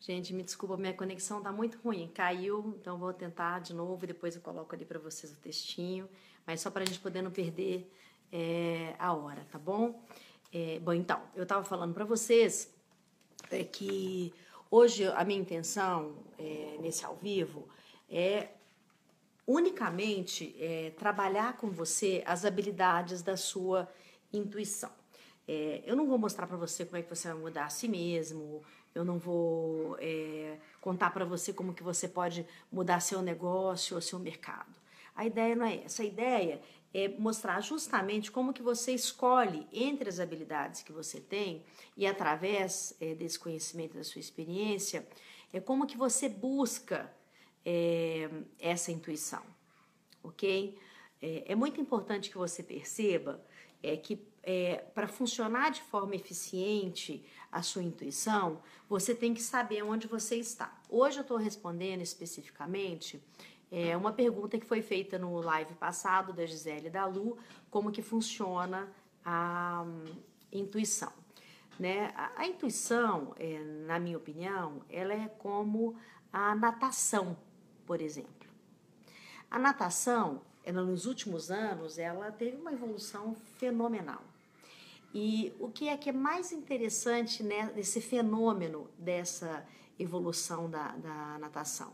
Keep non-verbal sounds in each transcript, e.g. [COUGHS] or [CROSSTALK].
Gente, me desculpa, minha conexão tá muito ruim. Caiu, então vou tentar de novo e depois eu coloco ali para vocês o textinho. Mas só para a gente poder não perder é, a hora, tá bom? É, bom, então, eu estava falando para vocês é, que hoje a minha intenção é, nesse ao vivo é unicamente é, trabalhar com você as habilidades da sua intuição. É, eu não vou mostrar para você como é que você vai mudar a si mesmo, eu não vou é, contar para você como que você pode mudar seu negócio ou seu mercado. A ideia não é essa. A ideia é mostrar justamente como que você escolhe entre as habilidades que você tem e através é, desse conhecimento da sua experiência, é como que você busca é, essa intuição, ok? É, é, muito importante que você perceba é, que é, para funcionar de forma eficiente a sua intuição, você tem que saber onde você está. Hoje eu estou respondendo especificamente é, uma pergunta que foi feita no live passado da Gisele e da Lu, como que funciona a um, intuição. Né? A, a intuição, é, na minha opinião, ela é como a natação, por exemplo. A natação, ela, nos últimos anos, ela teve uma evolução fenomenal. E o que é que é mais interessante né, nesse fenômeno dessa evolução da, da natação?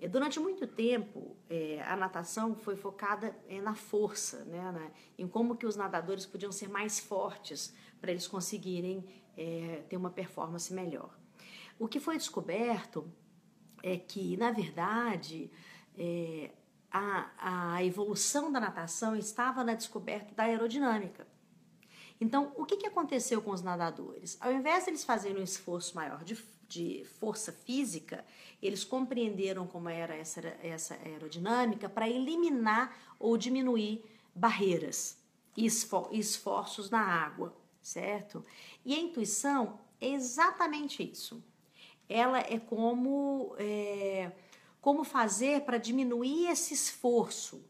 É, durante muito tempo, é, a natação foi focada é, na força, né, em como que os nadadores podiam ser mais fortes para eles conseguirem é, ter uma performance melhor. O que foi descoberto é que, na verdade, é, a, a evolução da natação estava na descoberta da aerodinâmica. Então, o que, que aconteceu com os nadadores? Ao invés de eles fazerem um esforço maior de, de força física, eles compreenderam como era essa, essa aerodinâmica para eliminar ou diminuir barreiras e esforços na água, certo? E a intuição é exatamente isso. Ela é como, é, como fazer para diminuir esse esforço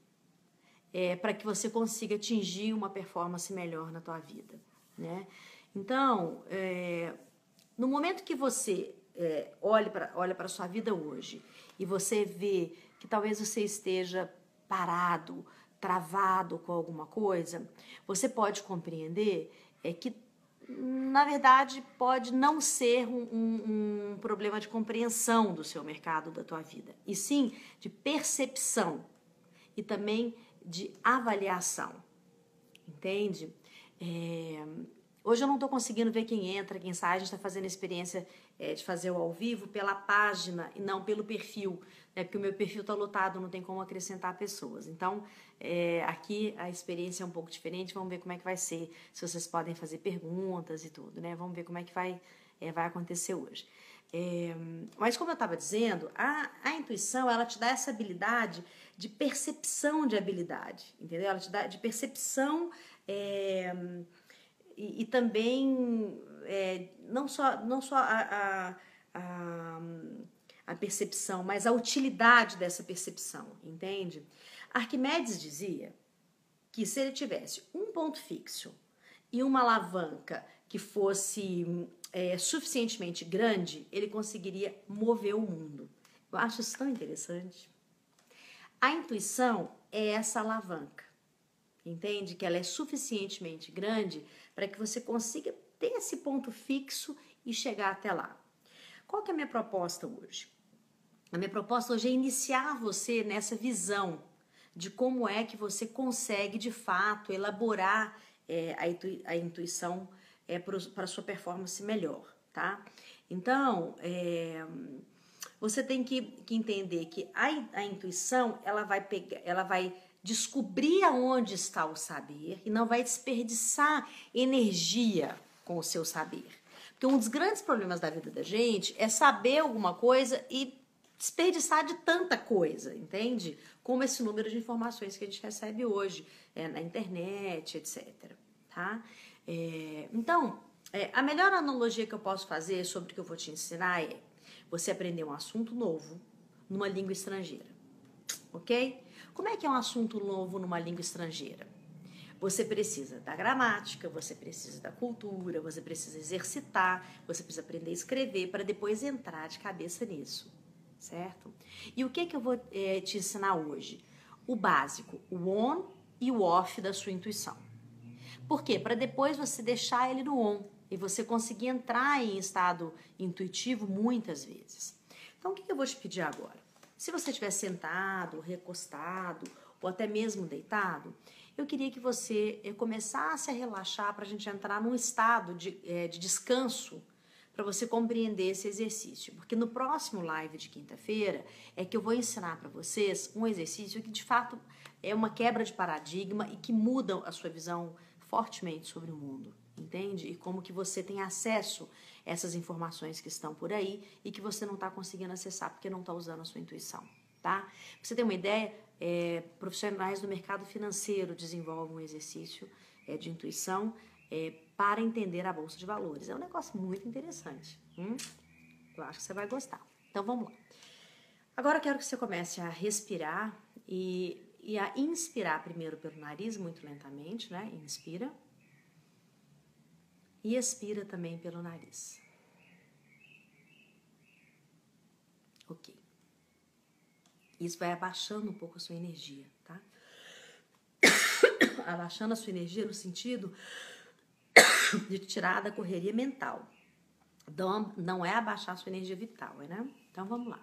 é, para que você consiga atingir uma performance melhor na tua vida, né? Então, é, no momento que você é, olha para olha a sua vida hoje e você vê que talvez você esteja parado, travado com alguma coisa, você pode compreender é que na verdade pode não ser um, um, um problema de compreensão do seu mercado, da tua vida, e sim de percepção e também de avaliação, entende? É, hoje eu não estou conseguindo ver quem entra, quem sai, a gente está fazendo a experiência é, de fazer o ao vivo pela página e não pelo perfil, né? porque o meu perfil está lotado, não tem como acrescentar pessoas. Então, é, aqui a experiência é um pouco diferente, vamos ver como é que vai ser, se vocês podem fazer perguntas e tudo, né? Vamos ver como é que vai, é, vai acontecer hoje. É, mas como eu estava dizendo, a, a intuição ela te dá essa habilidade de percepção de habilidade, entendeu? Ela te dá de percepção é, e, e, também é, não só, não só a, a, a, a, percepção, mas a utilidade dessa percepção, entende? Arquimedes dizia que se ele tivesse um ponto fixo e uma alavanca que fosse é, suficientemente grande, ele conseguiria mover o mundo. Eu acho isso tão interessante. A intuição é essa alavanca, entende? Que ela é suficientemente grande para que você consiga ter esse ponto fixo e chegar até lá. Qual que é a minha proposta hoje? A minha proposta hoje é iniciar você nessa visão de como é que você consegue de fato elaborar é, a, intui a, intuição é, para sua performance melhor, tá? Então, é, você tem que, que entender que a, a, intuição ela vai pegar, ela vai descobrir aonde está o saber e não vai desperdiçar energia com o seu saber. Porque um dos grandes problemas da vida da gente é saber alguma coisa e desperdiçar de tanta coisa, entende? Como esse número de informações que a gente recebe hoje é, na internet, etc. Tá? É, então, é, a melhor analogia que eu posso fazer sobre o que eu vou te ensinar é você aprender um assunto novo numa língua estrangeira, ok? Como é que é um assunto novo numa língua estrangeira? Você precisa da gramática, você precisa da cultura, você precisa exercitar, você precisa aprender a escrever para depois entrar de cabeça nisso, certo? E o que que eu vou é, te ensinar hoje? O básico, o on e o off da sua intuição. Por quê? Para depois você deixar ele no on e você conseguir entrar em estado intuitivo muitas vezes. Então, o que eu vou te pedir agora? Se você estiver sentado, recostado ou até mesmo deitado, eu queria que você eh, começasse a relaxar para a gente entrar num estado de, é, de descanso para você compreender esse exercício. Porque no próximo live de quinta-feira é que eu vou ensinar para vocês um exercício que de fato é uma quebra de paradigma e que muda a sua visão fortemente sobre o mundo, entende? E como que você tem acesso a essas informações que estão por aí e que você não está conseguindo acessar porque não está usando a sua intuição, tá? Pra você tem uma ideia? É, profissionais do mercado financeiro desenvolvem um exercício é, de intuição é, para entender a bolsa de valores. É um negócio muito interessante. Hum? Eu acho que você vai gostar. Então vamos lá. Agora eu quero que você comece a respirar e e a inspirar primeiro pelo nariz, muito lentamente, né? Inspira. E expira também pelo nariz. Ok. Isso vai abaixando um pouco a sua energia, tá? [COUGHS] Abaixando a sua energia no sentido [COUGHS] de tirar da correria mental. Não é abaixar a sua energia vital, né? Então vamos lá.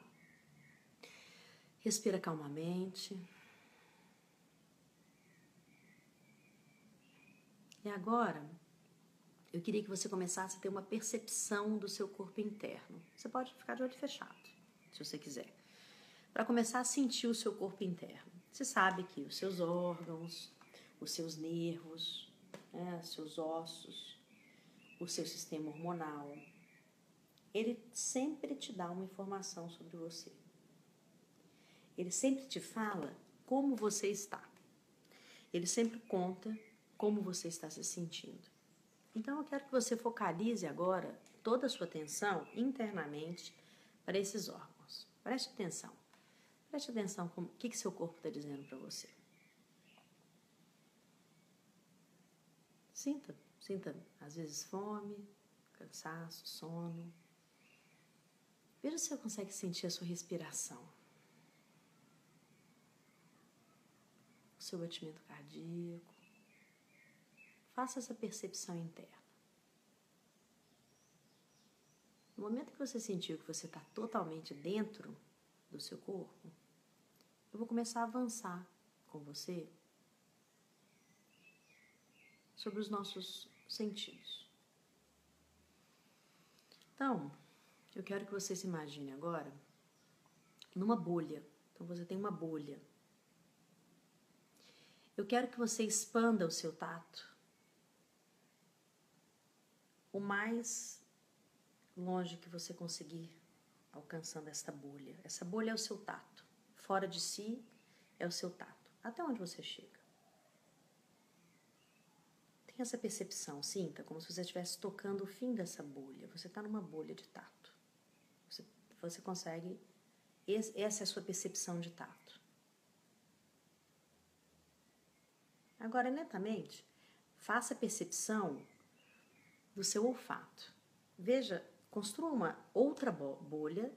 Respira calmamente. E agora, eu queria que você começasse a ter uma percepção do seu corpo interno. Você pode ficar de olho fechado, se você quiser. Para começar a sentir o seu corpo interno. Você sabe que os seus órgãos, os seus nervos, né, seus ossos, o seu sistema hormonal, ele sempre te dá uma informação sobre você. Ele sempre te fala como você está. Ele sempre conta como você está se sentindo. Então eu quero que você focalize agora toda a sua atenção internamente para esses órgãos. Preste atenção. Preste atenção o que, que seu corpo está dizendo para você. Sinta, sinta às vezes fome, cansaço, sono. Veja se você consegue sentir a sua respiração. O seu batimento cardíaco. Faça essa percepção interna. No momento que você sentiu que você está totalmente dentro do seu corpo, eu vou começar a avançar com você sobre os nossos sentidos. Então, eu quero que você se imagine agora numa bolha. Então, você tem uma bolha. Eu quero que você expanda o seu tato o mais longe que você conseguir alcançando esta bolha. Essa bolha é o seu tato. Fora de si é o seu tato. Até onde você chega. Tem essa percepção, sinta como se você estivesse tocando o fim dessa bolha. Você está numa bolha de tato. Você, você consegue. Essa é a sua percepção de tato. Agora, lentamente, faça a percepção do seu olfato. Veja, construa uma outra bolha,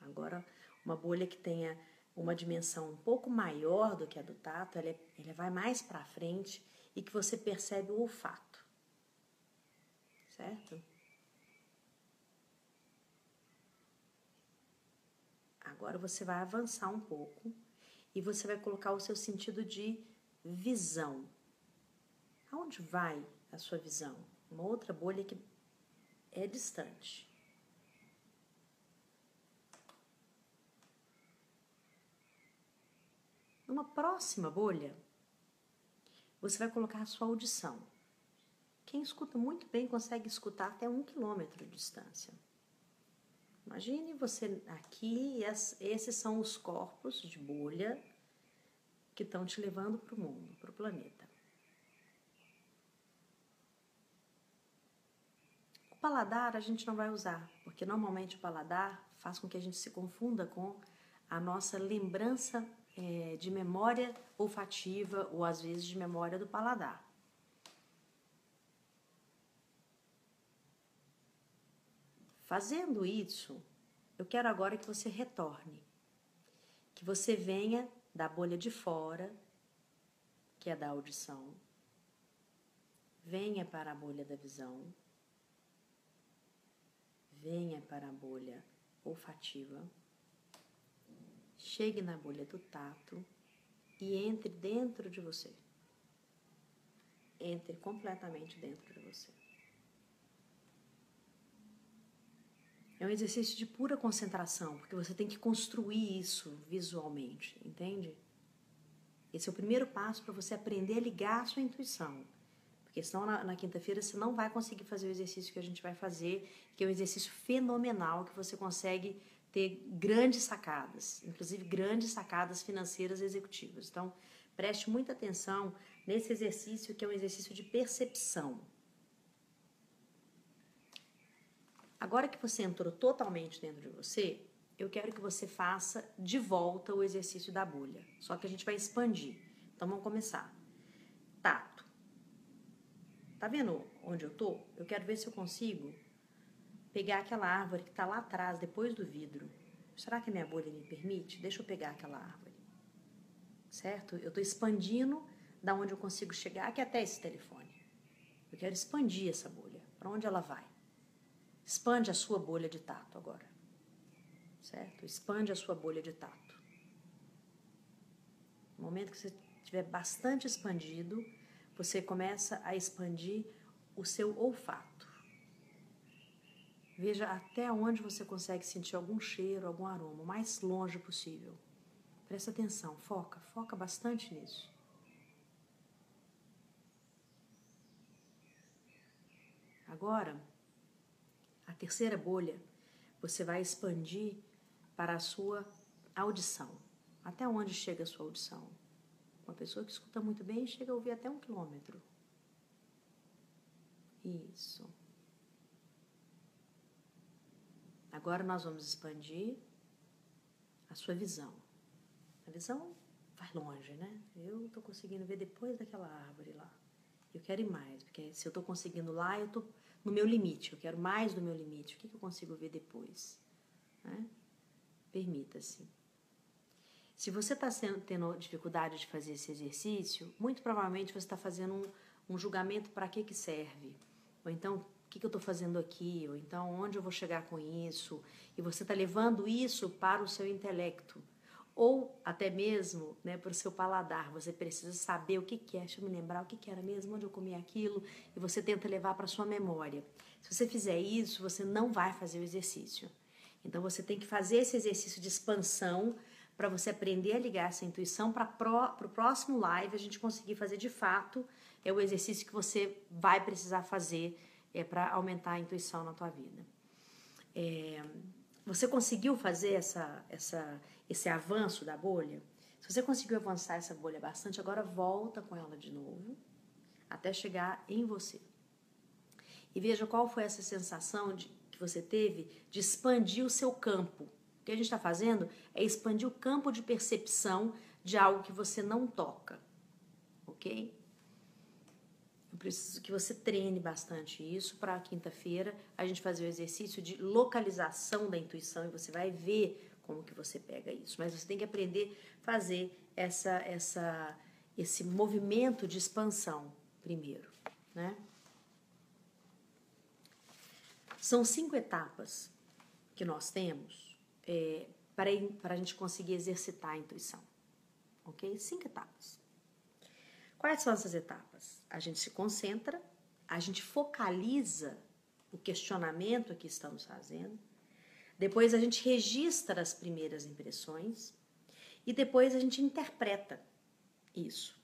agora uma bolha que tenha uma dimensão um pouco maior do que a do tato, ela, é, ela vai mais para frente e que você percebe o olfato. Certo? Agora você vai avançar um pouco e você vai colocar o seu sentido de visão. Aonde vai a sua visão? Uma outra bolha que é distante. Numa próxima bolha, você vai colocar a sua audição. Quem escuta muito bem consegue escutar até um quilômetro de distância. Imagine você aqui, esses são os corpos de bolha que estão te levando para o mundo, para o planeta. Paladar a gente não vai usar, porque normalmente o paladar faz com que a gente se confunda com a nossa lembrança é, de memória olfativa ou às vezes de memória do paladar. Fazendo isso, eu quero agora que você retorne, que você venha da bolha de fora, que é da audição, venha para a bolha da visão, venha para a bolha olfativa, chegue na bolha do tato e entre dentro de você. Entre completamente dentro de você. É um exercício de pura concentração, porque você tem que construir isso visualmente, entende? Esse é o primeiro passo para você aprender a ligar a sua intuição. Porque senão na, na quinta-feira você não vai conseguir fazer o exercício que a gente vai fazer, que é um exercício fenomenal, que você consegue ter grandes sacadas, inclusive grandes sacadas financeiras executivas. Então, preste muita atenção nesse exercício que é um exercício de percepção. Agora que você entrou totalmente dentro de você, eu quero que você faça de volta o exercício da bolha. Só que a gente vai expandir. Então vamos começar. Tá vendo onde eu tô? Eu quero ver se eu consigo pegar aquela árvore que está lá atrás, depois do vidro. Será que minha bolha me permite? Deixa eu pegar aquela árvore. Certo? Eu estou expandindo da onde eu consigo chegar, que até esse telefone. Eu quero expandir essa bolha. Para onde ela vai? Expande a sua bolha de tato agora. Certo? Expande a sua bolha de tato. No momento que você estiver bastante expandido, você começa a expandir o seu olfato. Veja até onde você consegue sentir algum cheiro, algum aroma, o mais longe possível. Presta atenção, foca, foca bastante nisso. Agora, a terceira bolha, você vai expandir para a sua audição. Até onde chega a sua audição? Uma pessoa que escuta muito bem chega a ouvir até um quilômetro. Isso. Agora nós vamos expandir a sua visão. A visão vai longe, né? Eu estou conseguindo ver depois daquela árvore lá. Eu quero ir mais, porque se eu estou conseguindo lá, eu estou no meu limite, eu quero mais do meu limite. O que, que eu consigo ver depois? Né? Permita-se. Se você está tendo dificuldade de fazer esse exercício, muito provavelmente você está fazendo um, um julgamento para que, que serve. Ou então, o que, que eu estou fazendo aqui? Ou então, onde eu vou chegar com isso? E você está levando isso para o seu intelecto ou até mesmo né, para o seu paladar. Você precisa saber o que, que é, deixa eu me lembrar o que, que era mesmo, onde eu comi aquilo, e você tenta levar para a sua memória. Se você fizer isso, você não vai fazer o exercício. Então você tem que fazer esse exercício de expansão para você aprender a ligar essa intuição para o próximo live a gente conseguir fazer de fato é o exercício que você vai precisar fazer é, para aumentar a intuição na tua vida. É, você conseguiu fazer essa, essa, esse avanço da bolha? Se você conseguiu avançar essa bolha bastante, agora volta com ela de novo até chegar em você. E veja qual foi essa sensação de, que você teve de expandir o seu campo. O que a gente está fazendo é expandir o campo de percepção de algo que você não toca, ok? Eu preciso que você treine bastante isso para quinta-feira a gente fazer o exercício de localização da intuição e você vai ver como que você pega isso. Mas você tem que aprender a fazer essa, essa, esse movimento de expansão primeiro, né? São cinco etapas que nós temos é, para, a gente conseguir exercitar a intuição, ok? Cinco etapas. Quais são essas etapas? A gente se concentra, a gente focaliza o questionamento que estamos fazendo, depois a gente registra as primeiras impressões e depois a gente interpreta isso.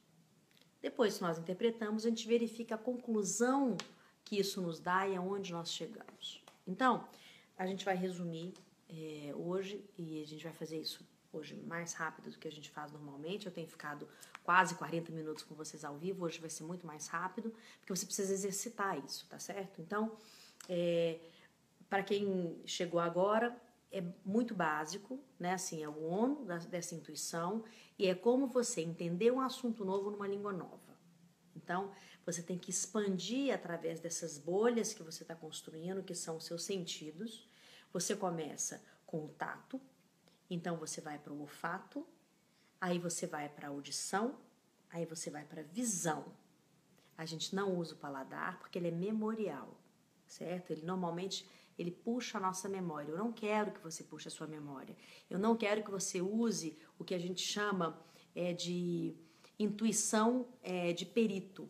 Depois que nós interpretamos, a gente verifica a conclusão que isso nos dá e aonde nós chegamos. Então, a gente vai resumir é, hoje e a gente vai fazer isso hoje mais rápido do que a gente faz normalmente. Eu tenho ficado quase 40 minutos com vocês ao vivo, hoje vai ser muito mais rápido, porque você precisa exercitar isso, tá certo? Então, é, para quem chegou agora, é muito básico, né? Assim, é o ONU dessa intuição e é como você entender um assunto novo numa língua nova. Então, você tem que expandir através dessas bolhas que você está construindo, que são os seus sentidos. Você começa com o tato, então você vai para o olfato, aí você vai para a audição, aí você vai para a visão. A gente não usa o paladar porque ele é memorial, certo? Ele normalmente ele puxa a nossa memória. Eu não quero que você puxe a sua memória. Eu não quero que você use o que a gente chama é, de intuição é, de perito,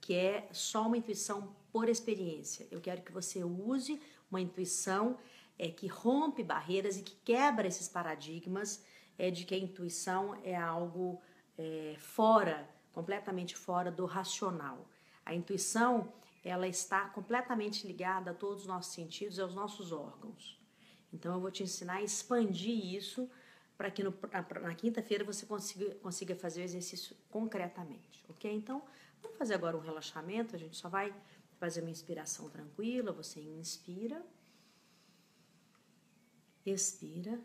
que é só uma intuição por experiência. Eu quero que você use uma intuição é, que rompe barreiras e que quebra esses paradigmas é, de que a intuição é algo é, fora, completamente fora do racional. A intuição ela está completamente ligada a todos os nossos sentidos e aos nossos órgãos. Então eu vou te ensinar a expandir isso para que no, na, na quinta-feira você consiga, consiga fazer o exercício concretamente, ok? Então vamos fazer agora um relaxamento, a gente só vai fazer uma inspiração tranquila, você inspira, expira.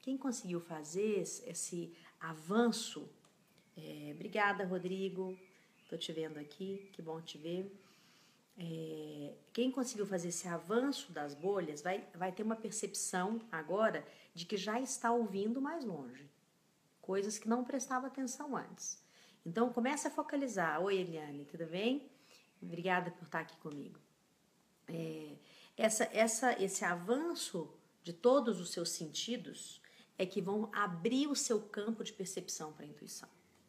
Quem conseguiu fazer esse avanço, é, obrigada Rodrigo, Tô te vendo aqui, que bom te ver. É, quem conseguiu fazer esse avanço das bolhas vai, vai ter uma percepção agora de que já está ouvindo mais longe, coisas que não prestava atenção antes. Então começa a focalizar. Oi, Eliane, tudo bem? Obrigada por estar aqui comigo. É, essa, essa, esse avanço de todos os seus sentidos é que vão abrir o seu campo de percepção para a intuição,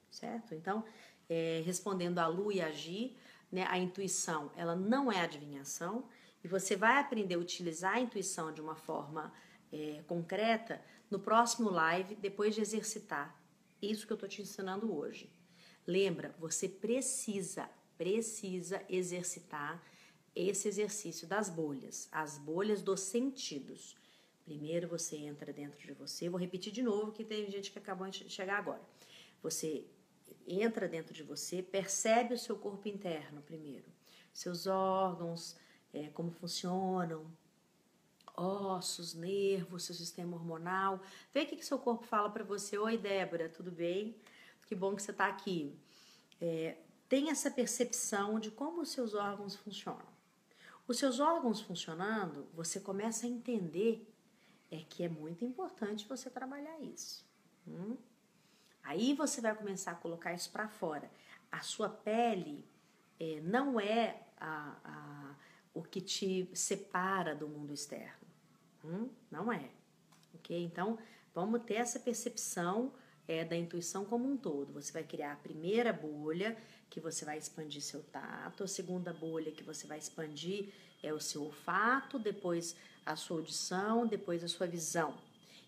certo? Então, é, respondendo a Lu e a Gi, né, a intuição ela não é adivinhação e você vai aprender a utilizar a intuição de uma forma é, concreta no próximo live, depois de exercitar isso que eu estou te ensinando hoje. Lembra, você precisa, precisa exercitar esse exercício das bolhas, as bolhas dos sentidos. Primeiro você entra dentro de você, vou repetir de novo que tem gente que acabou de chegar agora. Você entra dentro de você, percebe o seu corpo interno primeiro, seus órgãos, é, como funcionam, ossos, nervos, seu sistema hormonal. Vê o que, que seu corpo fala para você. Oi, Débora, tudo bem? Que bom que você está aqui. É, tem essa percepção de como os seus órgãos funcionam. Os seus órgãos funcionando, você começa a entender é que é muito importante você trabalhar isso. Hum? Aí você vai começar a colocar isso para fora. A sua pele é, não é a, a, o que te separa do mundo externo. Hum? Não é. Ok? Então, vamos ter essa percepção é, da intuição como um todo. Você vai criar a primeira bolha, que você vai expandir seu tato, a segunda bolha, que você vai expandir é o seu olfato, depois a sua audição, depois a sua visão.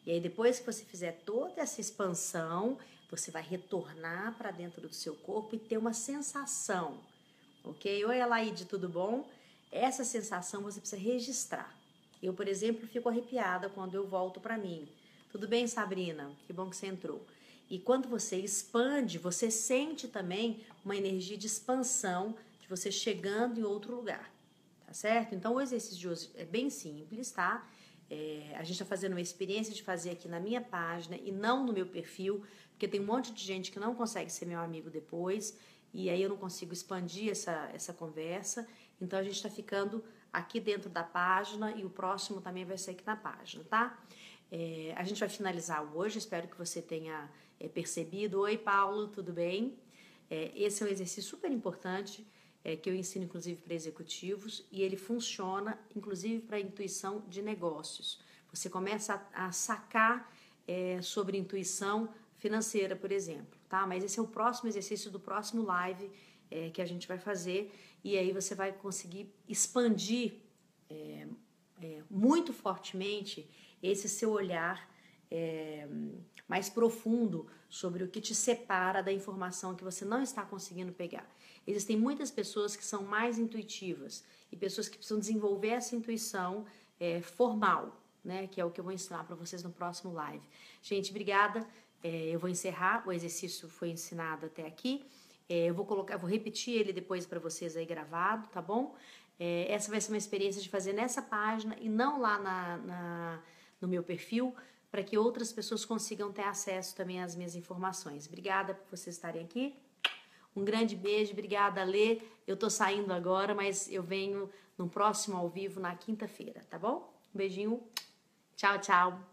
E aí, depois que você fizer toda essa expansão, você vai retornar para dentro do seu corpo e ter uma sensação, ok? Oi, Alaide, tudo bom? Essa sensação você precisa registrar. Eu, por exemplo, fico arrepiada quando eu volto para mim. Tudo bem, Sabrina? Que bom que você entrou. E quando você expande, você sente também uma energia de expansão, de você chegando em outro lugar, tá certo? Então, o exercício de hoje é bem simples, tá? É, a gente está fazendo uma experiência de fazer aqui na minha página e não no meu perfil, porque tem um monte de gente que não consegue ser meu amigo depois, e aí eu não consigo expandir essa, essa conversa. Então a gente está ficando aqui dentro da página e o próximo também vai ser aqui na página, tá? É, a gente vai finalizar hoje, espero que você tenha é, percebido. Oi, Paulo, tudo bem? É, esse é um exercício super importante é, que eu ensino, inclusive, para executivos e ele funciona, inclusive, para intuição de negócios. Você começa a, a sacar é, sobre intuição financeira, por exemplo, tá? Mas esse é o próximo exercício do próximo live é, que a gente vai fazer e aí você vai conseguir expandir muito fortemente esse seu olhar é, mais profundo sobre o que te separa da informação que você não está conseguindo pegar. Existem muitas pessoas que são mais intuitivas e pessoas que precisam desenvolver essa intuição é, formal, né? Que é o que eu vou ensinar para vocês no próximo live. Gente, obrigada. É, eu vou encerrar, o exercício foi ensinado até aqui. É, eu vou colocar, vou repetir ele depois para vocês aí gravado, tá bom? É, essa vai ser uma experiência de fazer nessa página e não lá na, na no meu perfil, para que outras pessoas consigam ter acesso também às minhas informações. Obrigada por vocês estarem aqui. Um grande beijo, obrigada, Lê. Eu tô saindo agora, mas eu venho no próximo ao vivo na quinta-feira, tá bom? Um beijinho. Tchau, tchau.